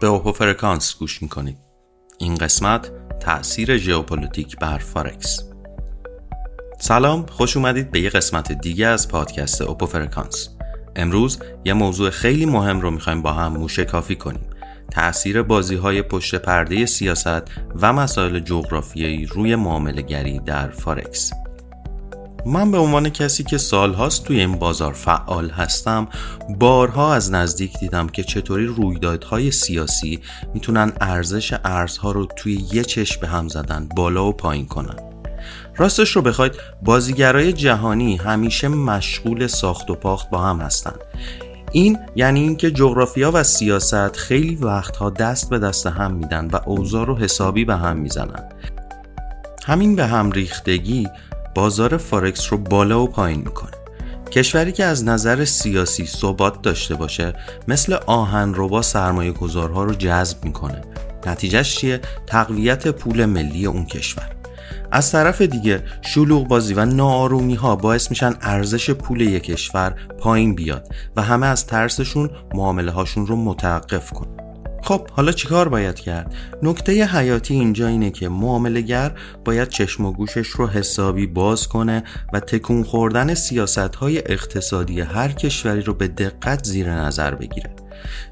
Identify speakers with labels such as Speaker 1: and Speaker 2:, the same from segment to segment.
Speaker 1: به اوپو فرکانس گوش می‌کنید این قسمت تأثیر ژئوپلیتیک بر فارکس سلام خوش اومدید به یه قسمت دیگه از پادکست اوپو فرکانس امروز یه موضوع خیلی مهم رو می‌خوایم با هم موشکافی کنیم. تأثیر بازی های پشت پرده سیاست و مسائل جغرافیایی روی معامله گری در فارکس من به عنوان کسی که سالهاست توی این بازار فعال هستم بارها از نزدیک دیدم که چطوری رویدادهای سیاسی می‌تونن ارزش ارزها رو توی یه چشم به هم زدن بالا و پایین کنن. راستش رو بخواید بازیگرای جهانی همیشه مشغول ساخت و پاخت با هم هستن. این یعنی اینکه جغرافیا و سیاست خیلی وقتها دست به دست هم میدن و اوضاع رو حسابی به هم می‌زنن. همین به هم ریختگی بازار فارکس رو بالا و پایین می‌کنه. کشوری که از نظر سیاسی ثبات داشته باشه مثل آهن با سرمایه گذارها رو جذب می‌کنه. نتیجهش چیه؟ تقویت پول ملی اون کشور. از طرف دیگه شلوغ بازی و ناآرومی ها باعث میشن ارزش پول یک کشور پایین بیاد و همه از ترسشون معامله هاشون رو متوقف کن خب حالا چیکار باید کرد؟ نکته حیاتی اینجا اینه که معاملگر باید چشم و گوشش رو حسابی باز کنه و تکون خوردن سیاست های اقتصادی هر کشوری رو به دقت زیر نظر بگیره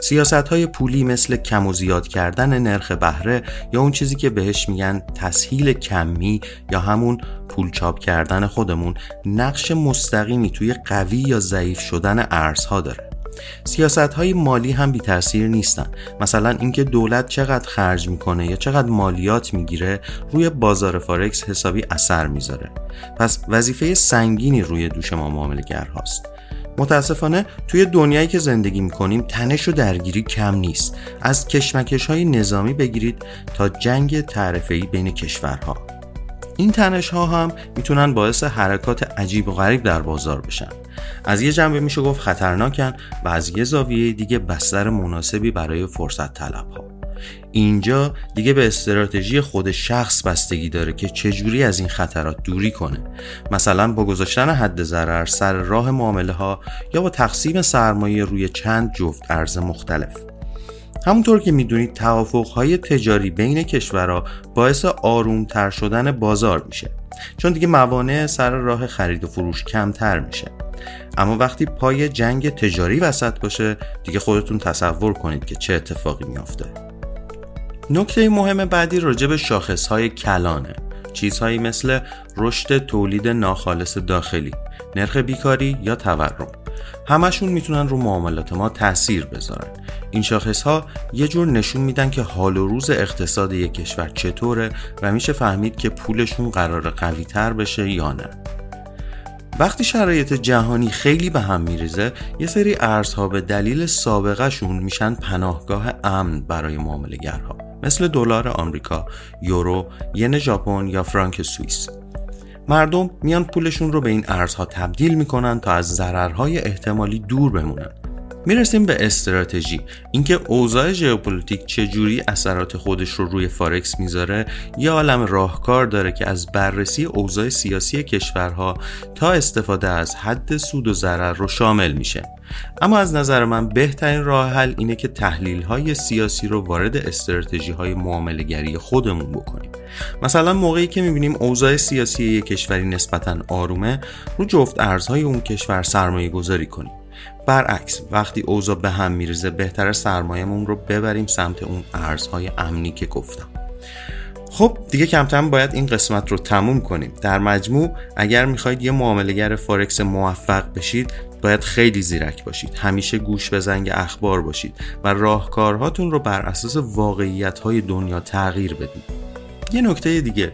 Speaker 1: سیاست های پولی مثل کم و زیاد کردن نرخ بهره یا اون چیزی که بهش میگن تسهیل کمی یا همون پول چاپ کردن خودمون نقش مستقیمی توی قوی یا ضعیف شدن ارزها داره سیاست های مالی هم بی تاثیر نیستن. مثلا اینکه دولت چقدر خرج می‌کنه یا چقدر مالیات می‌گیره روی بازار فارکس حسابی اثر می‌ذاره. پس وظیفه سنگینی روی دوش ما معامله هاست. متاسفانه توی دنیایی که زندگی می‌کنیم تنش و درگیری کم نیست. از کشمکش های نظامی بگیرید تا جنگ تعرفه‌ای بین کشورها. این تنش ها هم می‌تونن باعث حرکات عجیب و غریب در بازار بشن. از یه جنبه میشه گفت خطرناکن و از یه زاویه دیگه بستر مناسبی برای فرصت طلب ها اینجا دیگه به استراتژی خود شخص بستگی داره که چجوری از این خطرات دوری کنه. مثلا با گذاشتن حد ضرر سر راه معامله ها یا با تقسیم سرمایه روی چند جفت ارز مختلف. همونطور که می‌دونید توافقهای تجاری بین کشورها باعث آرومتر شدن بازار میشه چون دیگه موانع سر راه خرید و فروش کمتر میشه. اما وقتی پای جنگ تجاری وسط باشه دیگه خودتون تصور کنید که چه اتفاقی میافته. نکته مهم بعدی راجع به شاخصهای کلانه. چیزهایی مثل رشد تولید ناخالص داخلی نرخ بیکاری یا تورم. همشون می‌تونن رو معاملات ما تاثیر بذارن. این شاخص ها یه جور نشون میدن که حال و روز اقتصاد یک کشور چطوره و میشه فهمید که پولشون قرار قوی تر بشه یا نه. وقتی شرایط جهانی خیلی به هم میریزه یه سری ارزها به دلیل سابقه شون میشن پناهگاه امن برای معاملهگرها. مثل دلار آمریکا، یورو، ین ژاپن یا فرانک سوئیس. مردم میان پولشون رو به این ارزها تبدیل می‌کنن تا از ضررهای احتمالی دور بمونن. می‌رسیم به استراتژی. اینکه اوضاع ژئوپلیتیک چجوری اثرات خودش رو روی فارکس می‌ذاره یه عالم راهکار داره که از بررسی اوضاع سیاسی کشورها تا استفاده از حد سود و ضرر رو شامل میشه. اما از نظر من بهترین راه حل اینه که تحلیل های سیاسی رو وارد استراتژی های معامله خودمون بکنیم. مثلا موقعی که می‌بینیم اوضاع سیاسی یک کشوری نسبتا آرومه رو جفت ارزهای اون کشور سرمایه گذاری کنیم. برعکس وقتی اوضاع به هم میریزه بهتر سرمایهمون رو ببریم سمت اون ارزهای امنی که گفتم. خب دیگه کمتر باید این قسمت رو تموم کنیم. در مجموع اگر می‌خواید یه معاملگر فارکس موفق بشید باید خیلی زیرک باشید. همیشه گوش به زنگ اخبار باشید و راهکارهاتون رو بر اساس واقعیت های دنیا تغییر بدید. یه نکته دیگه.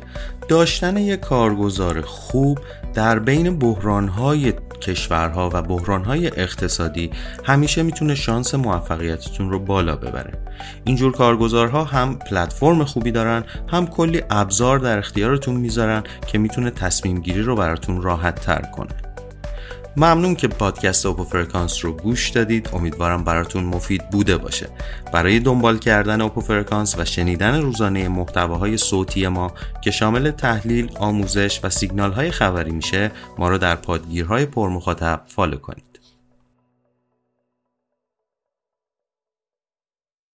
Speaker 1: داشتن یه کارگزار خوب در بین بحرانهای کشورها و بحرانهای اقتصادی همیشه می‌تونه شانس موفقیتتون رو بالا ببره. اینجور کارگزارها هم پلتفرم خوبی دارن هم کلی ابزار در اختیارتون می‌ذارن که می‌تونه تصمیم گیری رو براتون راحت تر کنه. ممنون که پادکست اوپو فرکانس رو گوش دادید. امیدوارم براتون مفید بوده باشه. برای دنبال کردن اوپو فرکانس و شنیدن روزانه محتواهای صوتی ما که شامل تحلیل، آموزش و سیگنال های خبری میشه ما رو در پادگیرهای پرمخاطب فالو کنید.